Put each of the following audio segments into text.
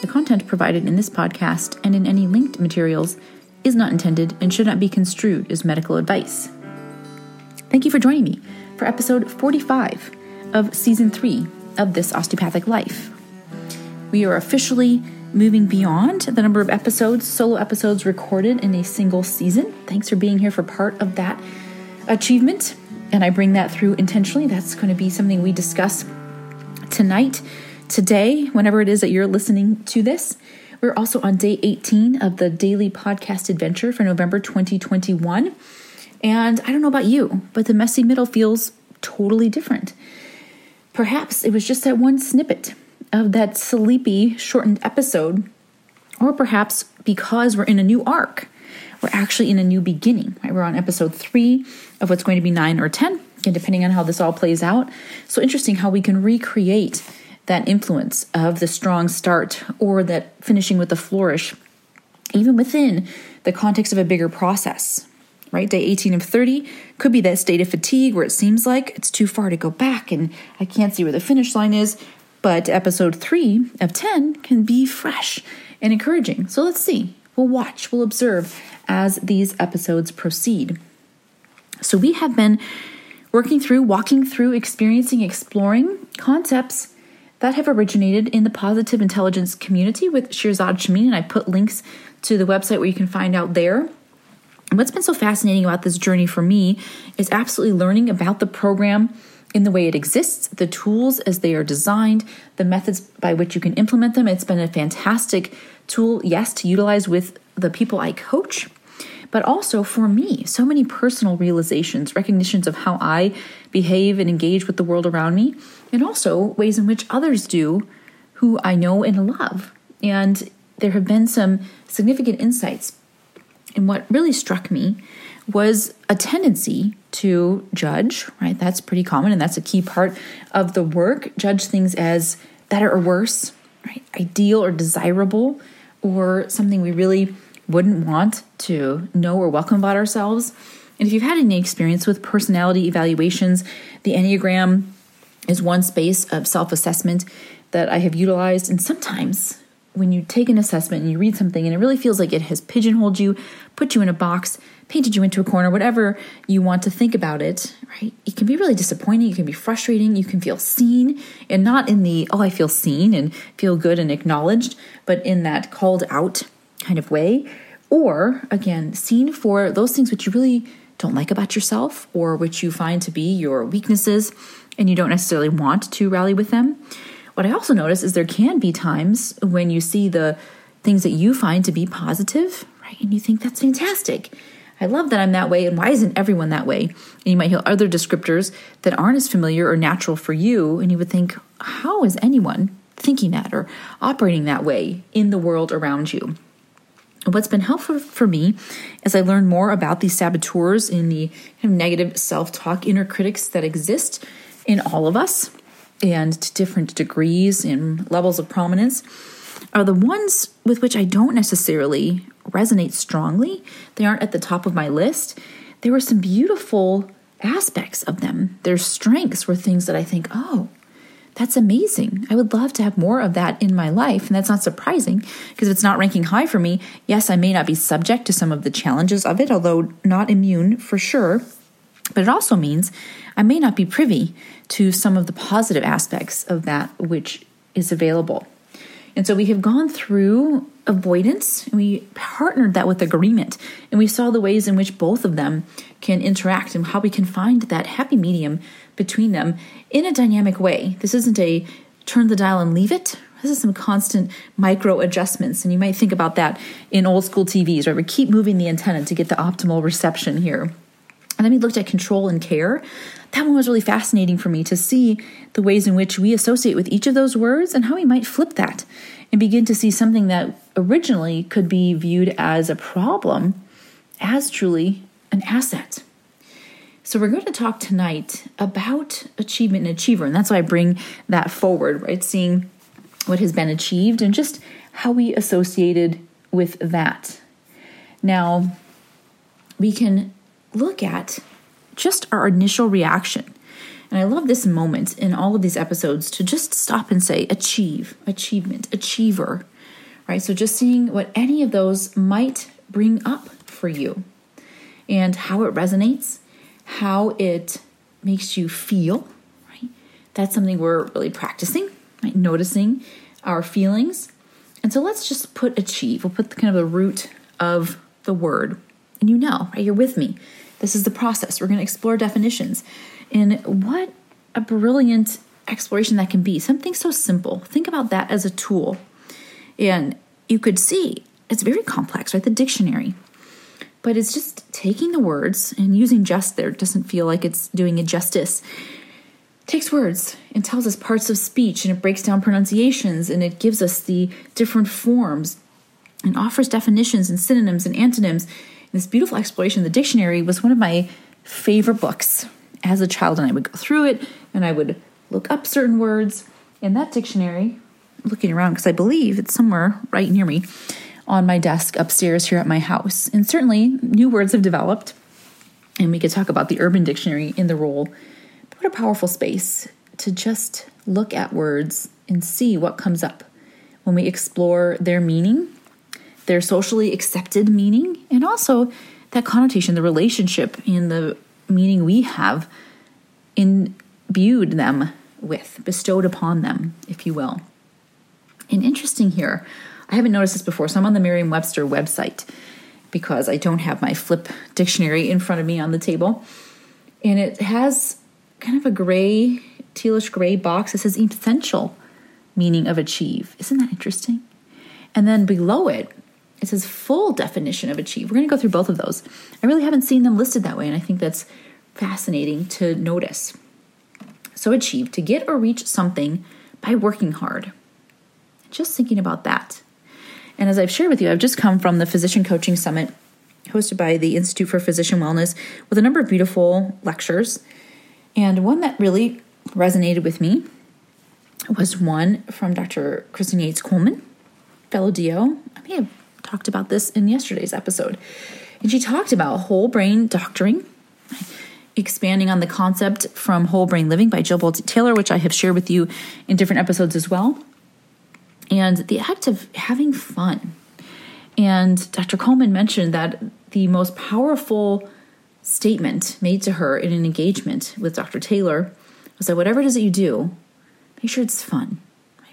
The content provided in this podcast and in any linked materials is not intended and should not be construed as medical advice. Thank you for joining me for episode 45 of season 3 of This Osteopathic Life. We are officially moving beyond the number of episodes, solo episodes recorded in a single season. Thanks for being here for part of that achievement. And I bring that through intentionally. That's going to be something we discuss tonight today, whenever it is that you're listening to this. We're also on day 18 of the daily podcast adventure for November 2021. And I don't know about you, but the messy middle feels totally different. Perhaps it was just that one snippet of that sleepy shortened episode, or perhaps because we're in a new arc. We're actually in a new beginning. Right? We're on episode three of what's going to be nine or 10, again, depending on how this all plays out. So interesting how we can recreate that influence of the strong start or that finishing with a flourish, even within the context of a bigger process. Right? Day 18 of 30 could be that state of fatigue where it seems like it's too far to go back and I can't see where the finish line is. But episode 3 of 10 can be fresh and encouraging. So let's see. We'll watch, we'll observe as these episodes proceed. So we have been working through, walking through, experiencing, exploring concepts that have originated in the positive intelligence community with Shirzad Chamine, and I put links to the website where you can find out there. And what's been so fascinating about this journey for me is absolutely learning about the program in the way it exists, the tools as they are designed, the methods by which you can implement them. It's been a fantastic tool, yes, to utilize with the people I coach, but also for me, so many personal realizations, recognitions of how I behave and engage with the world around me and also ways in which others do who I know and love. And there have been some significant insights. And what really struck me was a tendency to judge, right? That's pretty common and that's a key part of the work. Judge things as better or worse, right? Ideal or desirable, or something we really wouldn't want to know or welcome about ourselves. And if you've had any experience with personality evaluations, the Enneagram is one space of self assessment that I have utilized. And sometimes when you take an assessment and you read something and it really feels like it has pigeonholed you, put you in a box, painted you into a corner, whatever you want to think about it, right? It can be really disappointing. It can be frustrating. You can feel seen and not in the, oh, I feel seen and feel good and acknowledged, but in that called out kind of way. Or again, seen for those things which you really don't like about yourself or which you find to be your weaknesses and you don't necessarily want to rally with them. What I also notice is there can be times when you see the things that you find to be positive, right? And you think that's fantastic. I love that I'm that way, and why isn't everyone that way? And you might hear other descriptors that aren't as familiar or natural for you, and you would think, how is anyone thinking that or operating that way in the world around you? What's been helpful for me as I learn more about these saboteurs in the kind of negative self talk inner critics that exist in all of us and to different degrees and levels of prominence are the ones with which I don't necessarily resonate strongly. They aren't at the top of my list. There were some beautiful aspects of them. Their strengths were things that I think, oh, that's amazing. I would love to have more of that in my life. And that's not surprising because if it's not ranking high for me, yes, I may not be subject to some of the challenges of it, although not immune for sure. But it also means I may not be privy to some of the positive aspects of that which is available. And so we have gone through avoidance and we partnered that with agreement. And we saw the ways in which both of them can interact and how we can find that happy medium between them in a dynamic way. This isn't a turn the dial and leave it. This is some constant micro adjustments. And you might think about that in old school TVs, right? We keep moving the antenna to get the optimal reception here. And then we looked at control and care. That one was really fascinating for me to see the ways in which we associate with each of those words and how we might flip that and begin to see something that originally could be viewed as a problem as truly an asset. So, we're going to talk tonight about achievement and achiever, and that's why I bring that forward, right? Seeing what has been achieved and just how we associated with that. Now, we can look at just our initial reaction. And I love this moment in all of these episodes to just stop and say achieve, achievement, achiever, right? So just seeing what any of those might bring up for you and how it resonates, how it makes you feel, right? That's something we're really practicing, right? Noticing our feelings. And so let's just put achieve. We'll put the kind of the root of the word. And you know, right? You're with me. This is the process. We're going to explore definitions. And what a brilliant exploration that can be. Something so simple. Think about that as a tool. And you could see it's very complex, right? The dictionary. But it's just taking the words and using just there doesn't feel like it's doing it justice. It takes words and tells us parts of speech and it breaks down pronunciations and it gives us the different forms and offers definitions and synonyms and antonyms. And this beautiful exploration of the dictionary was one of my favorite books as a child, and I would go through it and I would look up certain words in that dictionary. Looking around because I believe it's somewhere right near me on my desk upstairs here at my house. And certainly new words have developed, and we could talk about the Urban Dictionary in the role. But what a powerful space to just look at words and see what comes up when we explore their meaning, their socially accepted meaning, and also that connotation, the relationship, and the meaning we have imbued them with, bestowed upon them, if you will. And interesting here, I haven't noticed this before, so I'm on the Merriam Webster website because I don't have my flip dictionary in front of me on the table. And it has kind of a gray, tealish gray box that says essential meaning of achieve. Isn't that interesting? And then below it, it says full definition of achieve. We're going to go through both of those. I really haven't seen them listed that way, and I think that's fascinating to notice. So, achieve to get or reach something by working hard. Just thinking about that. And as I've shared with you, I've just come from the Physician Coaching Summit hosted by the Institute for Physician Wellness with a number of beautiful lectures. And one that really resonated with me was one from Dr. Kristen Yates Coleman, fellow DO. I may have talked about this in yesterday's episode. And she talked about whole brain doctoring, expanding on the concept from Whole Brain Living by Jill Bolte Taylor, which I have shared with you in different episodes as well. And the act of having fun. And Dr. Coleman mentioned that the most powerful statement made to her in an engagement with Dr. Taylor was that whatever it is that you do, make sure it's fun.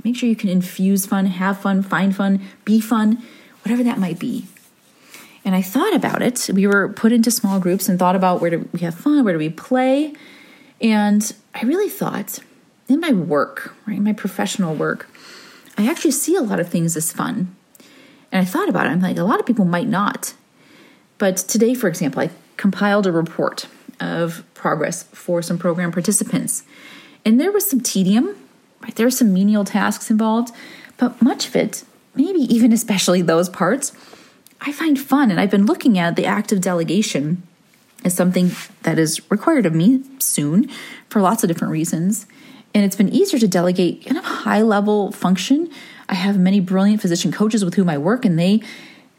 Make sure you can infuse fun, have fun, find fun, be fun, whatever that might be. And I thought about it. We were put into small groups and thought about where do we have fun, where do we play. And I really thought in my work, right, my professional work, I actually see a lot of things as fun. And I thought about it. I'm like, a lot of people might not. But today, for example, I compiled a report of progress for some program participants. And there was some tedium, right? There were some menial tasks involved, but much of it maybe even especially those parts, I find fun. And I've been looking at the act of delegation as something that is required of me soon for lots of different reasons. And it's been easier to delegate kind of high level function. I have many brilliant physician coaches with whom I work, and they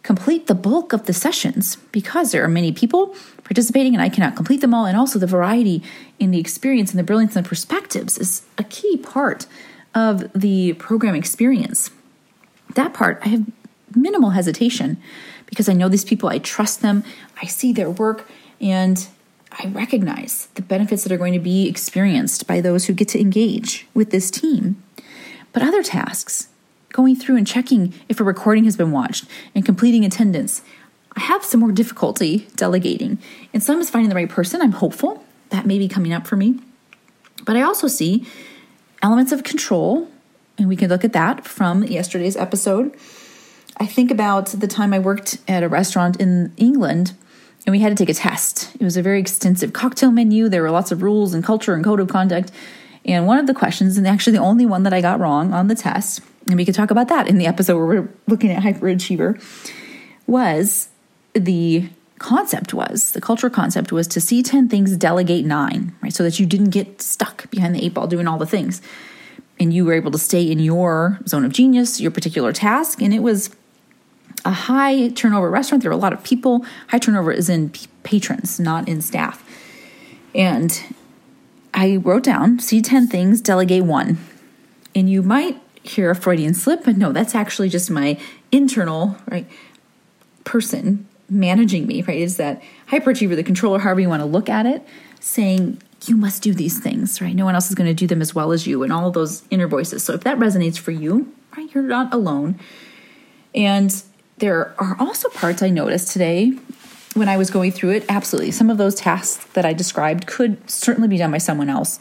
complete the bulk of the sessions because there are many people participating and I cannot complete them all. And also, the variety in the experience and the brilliance and the perspectives is a key part of the program experience that part, I have minimal hesitation because I know these people, I trust them, I see their work, and I recognize the benefits that are going to be experienced by those who get to engage with this team. But other tasks, going through and checking if a recording has been watched and completing attendance, I have some more difficulty delegating. And some is finding the right person. I'm hopeful that may be coming up for me. But I also see elements of control and we can look at that from yesterday's episode. I think about the time I worked at a restaurant in England and we had to take a test. It was a very extensive cocktail menu. There were lots of rules and culture and code of conduct. And one of the questions, and actually the only one that I got wrong on the test, and we could talk about that in the episode where we're looking at hyperachiever, was the concept was the cultural concept was to see 10 things delegate 9 right so that you didn't get stuck behind the eight ball doing all the things and you were able to stay in your zone of genius your particular task and it was a high turnover restaurant. There were a lot of people. High turnover is in patrons not in staff. And i wrote down see 10 things delegate 1 and you might hear a freudian slip but no that's actually just my internal right person managing me, right? Is that hyperachiever, the controller, however you want to look at it, saying, you must do these things, right? No one else is going to do them as well as you, and all those inner voices. So if that resonates for you, right, you're not alone. And there are also parts I noticed today when I was going through it. Absolutely. Some of those tasks that I described could certainly be done by someone else,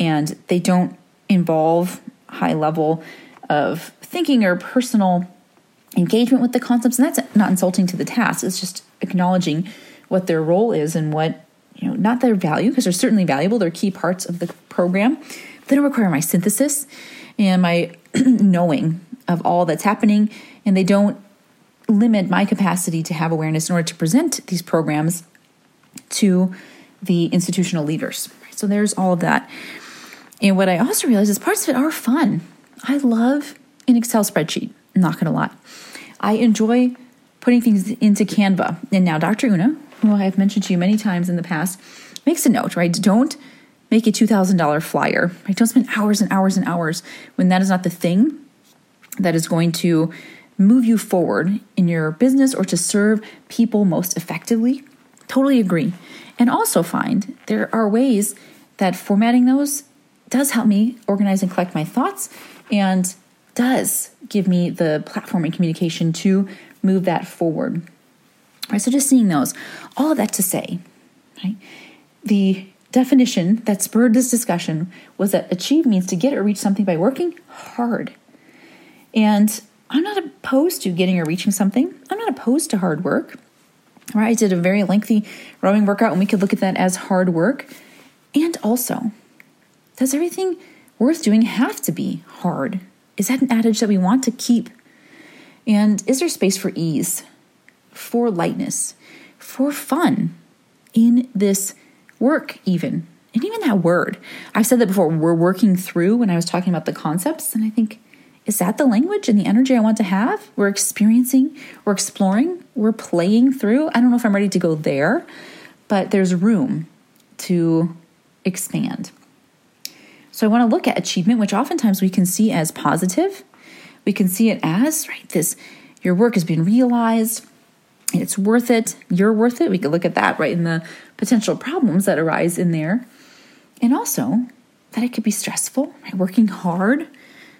and they don't involve high level of thinking or personal engagement with the concepts. And that's not insulting to the task, it's just acknowledging what their role is and what, you know, not their value, because they're certainly valuable, they're key parts of the program. They don't require my synthesis and my knowing of all that's happening, and they don't limit my capacity to have awareness in order to present these programs to the institutional leaders. So there's all of that. And what I also realized is parts of it are fun. I love an Excel spreadsheet, not gonna lie. I enjoy putting things into Canva. And now Dr. Una, who I have mentioned to you many times in the past, makes a note, right? Don't make a $2,000 flyer, right? Don't spend hours and hours and hours when that is not the thing that is going to move you forward in your business or to serve people most effectively. Totally agree. And also find there are ways that formatting those does help me organize and collect my thoughts and does give me the platform and communication to move that forward. Right, so just seeing those, all of that to say, right, the definition that spurred this discussion was that achieve means to get or reach something by working hard. And I'm not opposed to getting or reaching something. I'm not opposed to hard work. Right? I did a very lengthy rowing workout, and we could look at that as hard work. And also, does everything worth doing have to be hard? Is that an adage that we want to keep? And is there space for ease, for lightness, for fun in this work, even? And even that word. I've said that before. We're working through when I was talking about the concepts. And I think, is that the language and the energy I want to have? We're experiencing, we're exploring, we're playing through. I don't know if I'm ready to go there, but there's room to expand. So I want to look at achievement, which oftentimes we can see as positive. We can see it as, right, this, your work has been realized, it's worth it, you're worth it. We could look at that, right, in the potential problems that arise in there. And also that it could be stressful, right? Working hard,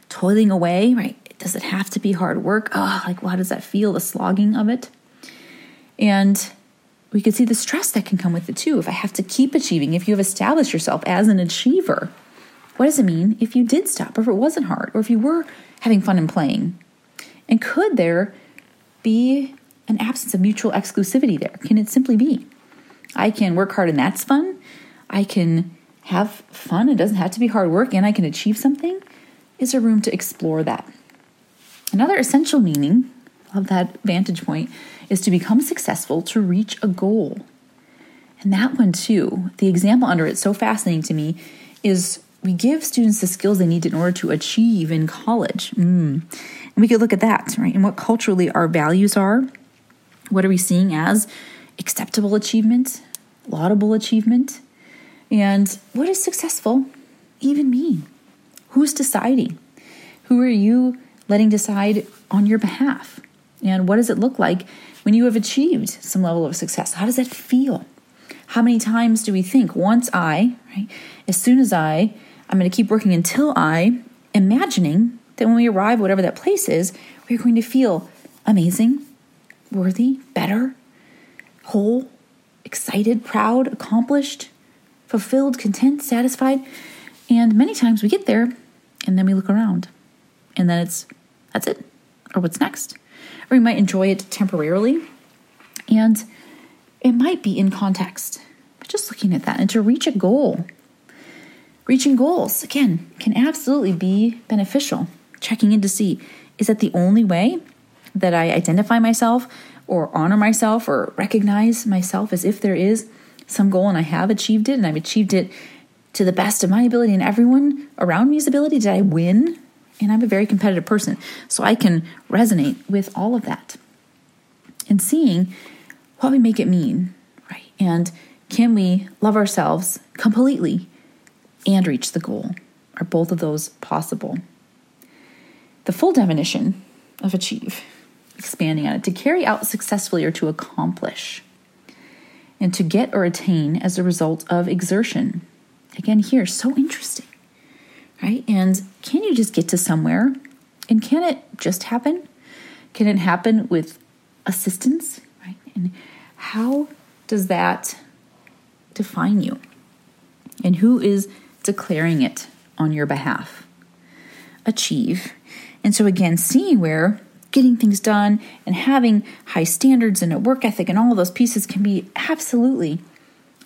toiling away, right? Does it have to be hard work? Oh, like, how does that feel, the slogging of it? And we could see the stress that can come with it too. If I have to keep achieving, if you have established yourself as an achiever, what does it mean if you did stop, or if it wasn't hard, or if you were having fun and playing? And could there be an absence of mutual exclusivity there? Can it simply be? I can work hard and that's fun. I can have fun. It doesn't have to be hard work, and I can achieve something. Is there room to explore that? Another essential meaning of that vantage point is to become successful to reach a goal. And that one, too, the example under it, so fascinating to me, is we give students the skills they need in order to achieve in college. Mm. And we could look at that, right? And what culturally our values are. What are we seeing as acceptable achievement, laudable achievement? And what does successful even mean? Who's deciding? Who are you letting decide on your behalf? And what does it look like when you have achieved some level of success? How does that feel? How many times do we think once I, right, as soon as I I'm going to keep working until I, imagining that when we arrive, whatever that place is, we're going to feel amazing, worthy, better, whole, excited, proud, accomplished, fulfilled, content, satisfied. And many times we get there and then we look around and then it's that's it. Or what's next? Or we might enjoy it temporarily and it might be in context. But just looking at that and to reach a goal Reaching goals, again, can absolutely be beneficial. checking in to see is that the only way that I identify myself or honor myself or recognize myself as if there is some goal and I have achieved it and I've achieved it to the best of my ability and everyone around me's ability? Did I win? And I'm a very competitive person, so I can resonate with all of that. And seeing what we make it mean, right? And can we love ourselves completely and reach the goal? Are both of those possible? The full definition of achieve, expanding on it, to carry out successfully or to accomplish, and to get or attain as a result of exertion. Again, here, so interesting, right? And can you just get to somewhere? And can it just happen? Can it happen with assistance, right? And how does that define you? And who is declaring it on your behalf? Achieve. And so, again, seeing where getting things done and having high standards and a work ethic and all of those pieces can be absolutely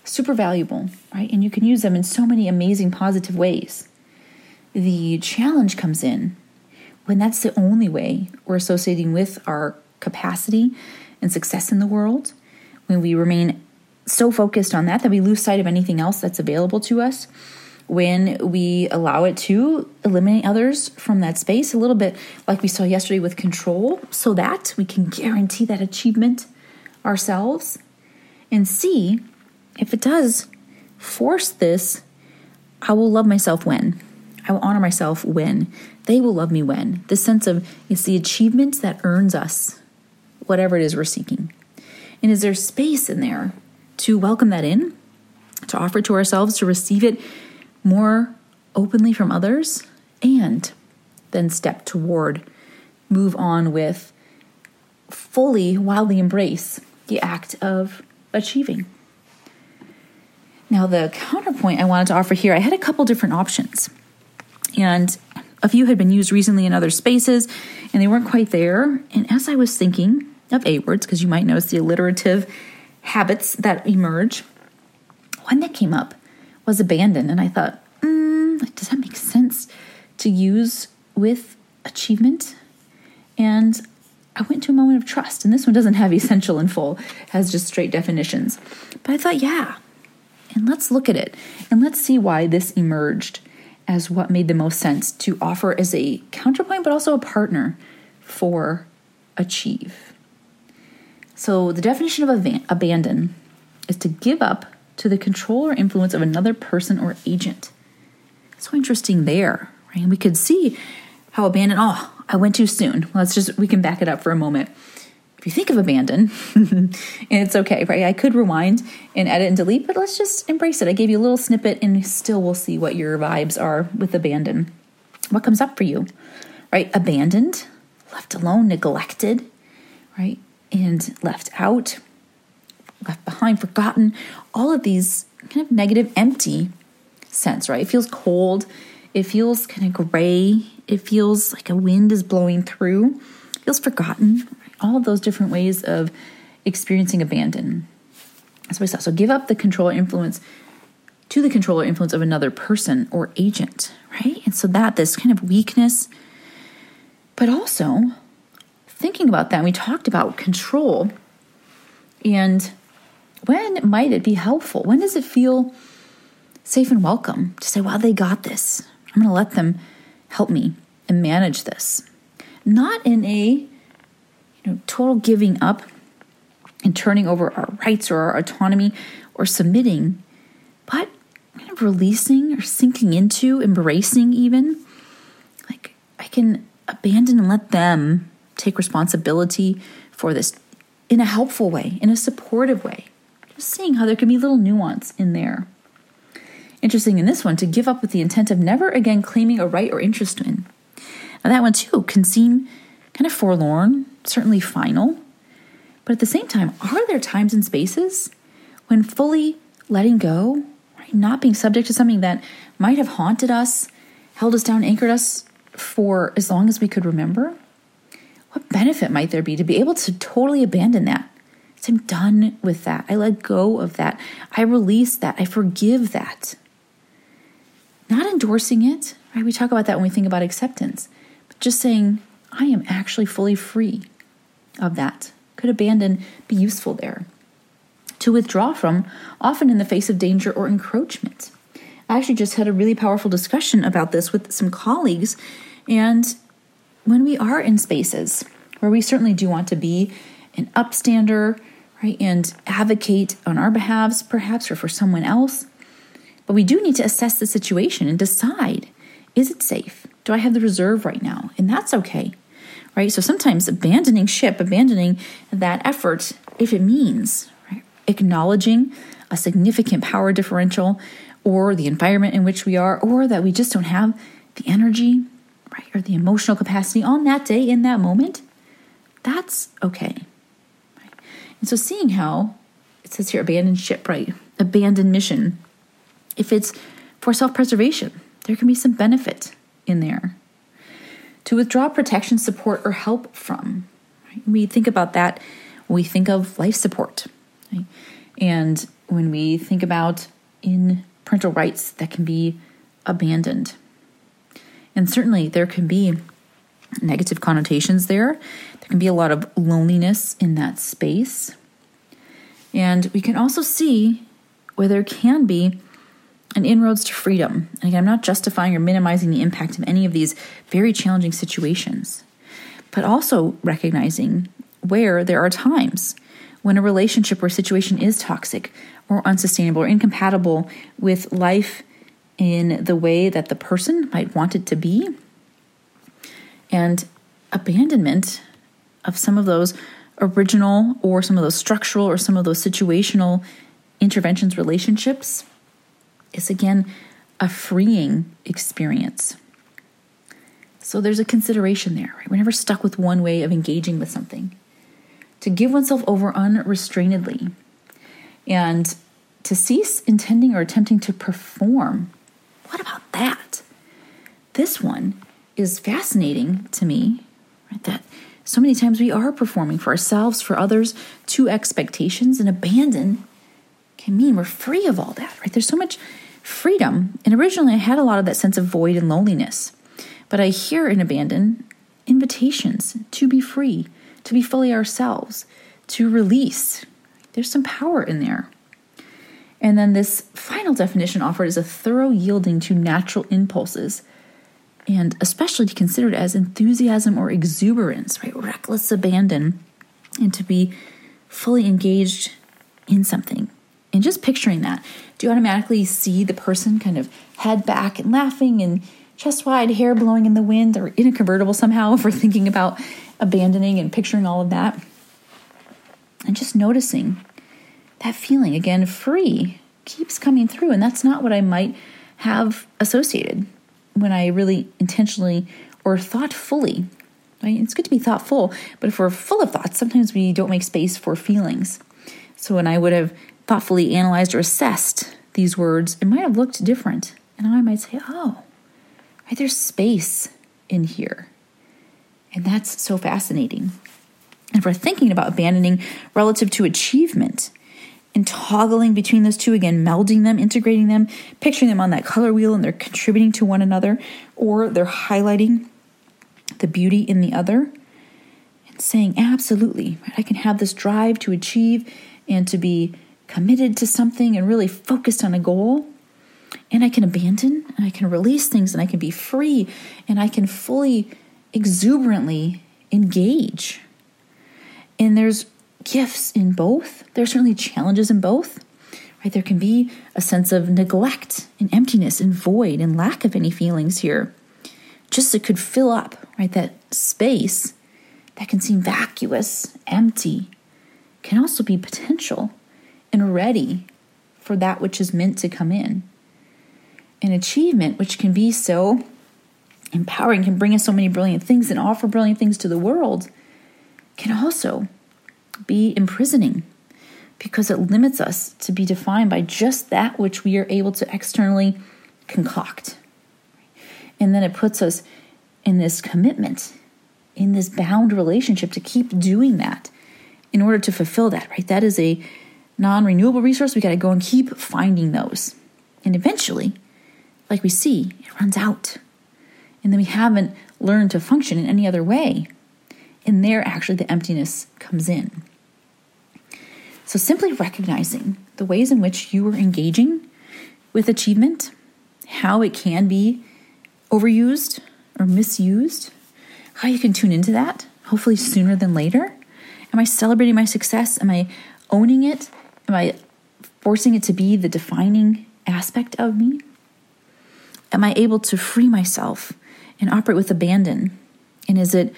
super valuable, right? And you can use them in so many amazing positive ways. The challenge comes in when that's the only way we're associating with our capacity and success in the world, when we remain so focused on that that we lose sight of anything else that's available to us, when we allow it to eliminate others from that space, a little bit like we saw yesterday with control, so that we can guarantee that achievement ourselves and see if it does force this, I will love myself when. I will honor myself when. They will love me when. This sense of it's the achievement that earns us whatever it is we're seeking. And is there space in there to welcome that in, to offer to ourselves, to receive it more openly from others, and then step toward, move on with, fully, wildly embrace the act of achieving. Now, the counterpoint I wanted to offer here, I had a couple different options. And a few had been used recently in other spaces, and they weren't quite there. And as I was thinking, of A words, because you might notice the alliterative habits that emerge. One that came up was abandon, and I thought, mm, does that make sense to use with achievement? And I went to a moment of trust, and this one doesn't have essential and full, has just straight definitions. But I thought, yeah, and let's look at it and let's see why this emerged as what made the most sense to offer as a counterpoint, but also a partner for achieve. So, the definition of ab- abandon is to give up to the control or influence of another person or agent. So interesting there, right? We could see how abandon, oh, I went too soon. Let's just, we can back it up for a moment. If you think of abandon, and it's okay, right? I could rewind and edit and delete, but let's just embrace it. I gave you a little snippet, and still we'll see what your vibes are with abandon. What comes up for you, right? Abandoned, left alone, neglected, right? and left out, left behind, forgotten, all of these kind of negative, empty sense, right? It feels cold. It feels kind of gray. It feels like a wind is blowing through. It feels forgotten. All of those different ways of experiencing abandon. That's what I saw. So give up the control influence to the control or influence of another person or agent, right? And so that this kind of weakness, but also thinking about that, we talked about control and when might it be helpful? When does it feel safe and welcome to say, wow, they got this? I'm going to let them help me and manage this. Not in a you know, total giving up and turning over our rights or our autonomy or submitting, but kind of releasing or sinking into, embracing even. Like I can abandon and let them take responsibility for this in a helpful way, in a supportive way. Just seeing how there can be little nuance in there. Interesting in this one to give up with the intent of never again claiming a right or interest in. Now, that one too can seem kind of forlorn, certainly final. But at the same time, are there times and spaces when fully letting go, right, not being subject to something that might have haunted us, held us down, anchored us for as long as we could remember? what benefit might there be to be able to totally abandon that? I'm done with that. I let go of that. I release that. I forgive that. Not endorsing it, right? We talk about that when we think about acceptance, but just saying, I am actually fully free of that. Could abandon be useful there? To withdraw from, often in the face of danger or encroachment. I actually just had a really powerful discussion about this with some colleagues. And when we are in spaces where we certainly do want to be an upstander, right, and advocate on our behalves, perhaps, or for someone else, but we do need to assess the situation and decide is it safe? Do I have the reserve right now? And that's okay, right? So sometimes abandoning ship, abandoning that effort, if it means right, acknowledging a significant power differential or the environment in which we are, or that we just don't have the energy, right, or the emotional capacity on that day in that moment, that's okay. And so seeing how it says here abandoned ship, right? Abandoned mission. If it's for self preservation, there can be some benefit in there. To withdraw protection, support, or help from. Right? We think about that we think of life support. Right? And when we think about in parental rights that can be abandoned. And certainly there can be negative connotations there. There can be a lot of loneliness in that space. And we can also see where there can be an inroads to freedom. And again, I'm not justifying or minimizing the impact of any of these very challenging situations, but also recognizing where there are times when a relationship or situation is toxic or unsustainable or incompatible with life in the way that the person might want it to be. And abandonment of some of those original or some of those structural or some of those situational interventions, relationships is again a freeing experience. So there's a consideration there, right? We're never stuck with one way of engaging with something. To give oneself over unrestrainedly and to cease intending or attempting to perform. What about that? This one is fascinating to me, right? That so many times we are performing for ourselves, for others, to expectations, and abandon can mean we're free of all that, right? There's so much freedom. And originally I had a lot of that sense of void and loneliness. But I hear in abandon invitations to be free, to be fully ourselves, to release. There's some power in there. And then this final definition offered is a thorough yielding to natural impulses, and especially considered as enthusiasm or exuberance, right? Reckless abandon, and to be fully engaged in something. And just picturing that, do you automatically see the person kind of head back and laughing and chest wide, hair blowing in the wind, or in a convertible somehow we're thinking about abandoning and picturing all of that? And just noticing that feeling again free keeps coming through and that's not what i might have associated when i really intentionally or thoughtfully right? It's good to be thoughtful but if we're full of thoughts sometimes we don't make space for feelings. So when i would have thoughtfully analyzed or assessed these words it might have looked different. And i might say oh right there's space in here. And that's so fascinating. And if we're thinking about abandoning relative to achievement and toggling between those two again, melding them, integrating them, picturing them on that color wheel and they're contributing to one another, or they're highlighting the beauty in the other and saying, absolutely, right, I can have this drive to achieve and to be committed to something and really focused on a goal. And I can abandon and I can release things and I can be free and I can fully, exuberantly engage. And there's gifts in both. There are certainly challenges in both. Right? There can be a sense of neglect and emptiness and void and lack of any feelings here. Just it could fill up, right? That space that can seem vacuous, empty, can also be potential and ready for that which is meant to come in. An achievement which can be so empowering, can bring us so many brilliant things and offer brilliant things to the world, can also be imprisoning because it limits us to be defined by just that which we are able to externally concoct. And then it puts us in this commitment, in this bound relationship to keep doing that in order to fulfill that, right? That is a non renewable resource. We got to go and keep finding those. And eventually, like we see, it runs out. and then we haven't learned to function in any other way. And there, actually, the emptiness comes in. So, simply recognizing the ways in which you are engaging with achievement, how it can be overused or misused, how you can tune into that, hopefully sooner than later. Am I celebrating my success? Am I owning it? Am I forcing it to be the defining aspect of me? Am I able to free myself and operate with abandon? And is it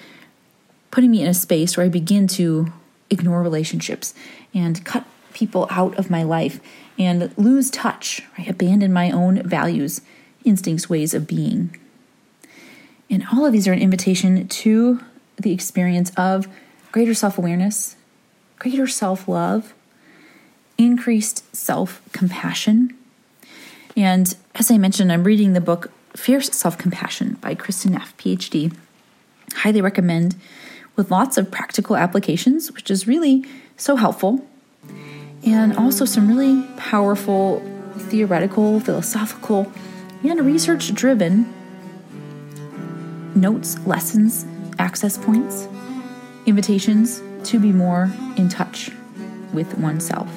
putting me in a space where I begin to ignore relationships and cut people out of my life and lose touch, right? Abandon my own values, instincts, ways of being. And all of these are an invitation to the experience of greater self awareness, greater self love, increased self compassion. And as I mentioned, I'm reading the book Fierce Self Compassion by Kristin Neff, PhD. Highly recommend with lots of practical applications, which is really so helpful. And also some really powerful theoretical, philosophical, and research driven notes, lessons, access points, invitations to be more in touch with oneself.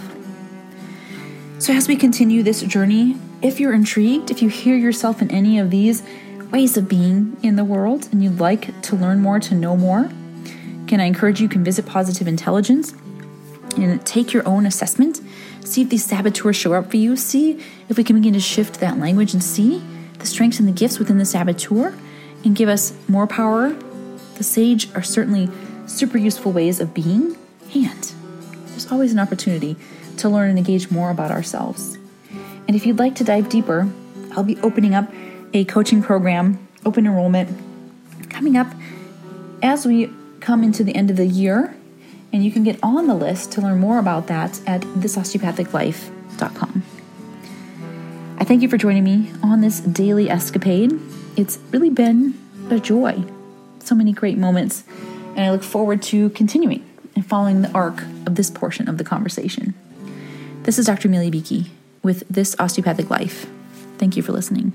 So, as we continue this journey, if you're intrigued, if you hear yourself in any of these ways of being in the world and you'd like to learn more, to know more, can I encourage you can visit Positive Intelligence and take your own assessment. See if these saboteurs show up for you. See if we can begin to shift that language and see the strengths and the gifts within the saboteur and give us more power. The sage are certainly super useful ways of being, and there's always an opportunity to learn and engage more about ourselves. And if you'd like to dive deeper, I'll be opening up a coaching program, open enrollment, coming up as we come into the end of the year. And you can get on the list to learn more about that at thisosteopathiclife.com. I thank you for joining me on this daily escapade. It's really been a joy. So many great moments. And I look forward to continuing and following the arc of this portion of the conversation. This is Dr. Amelia Beakey with This Osteopathic Life. Thank you for listening.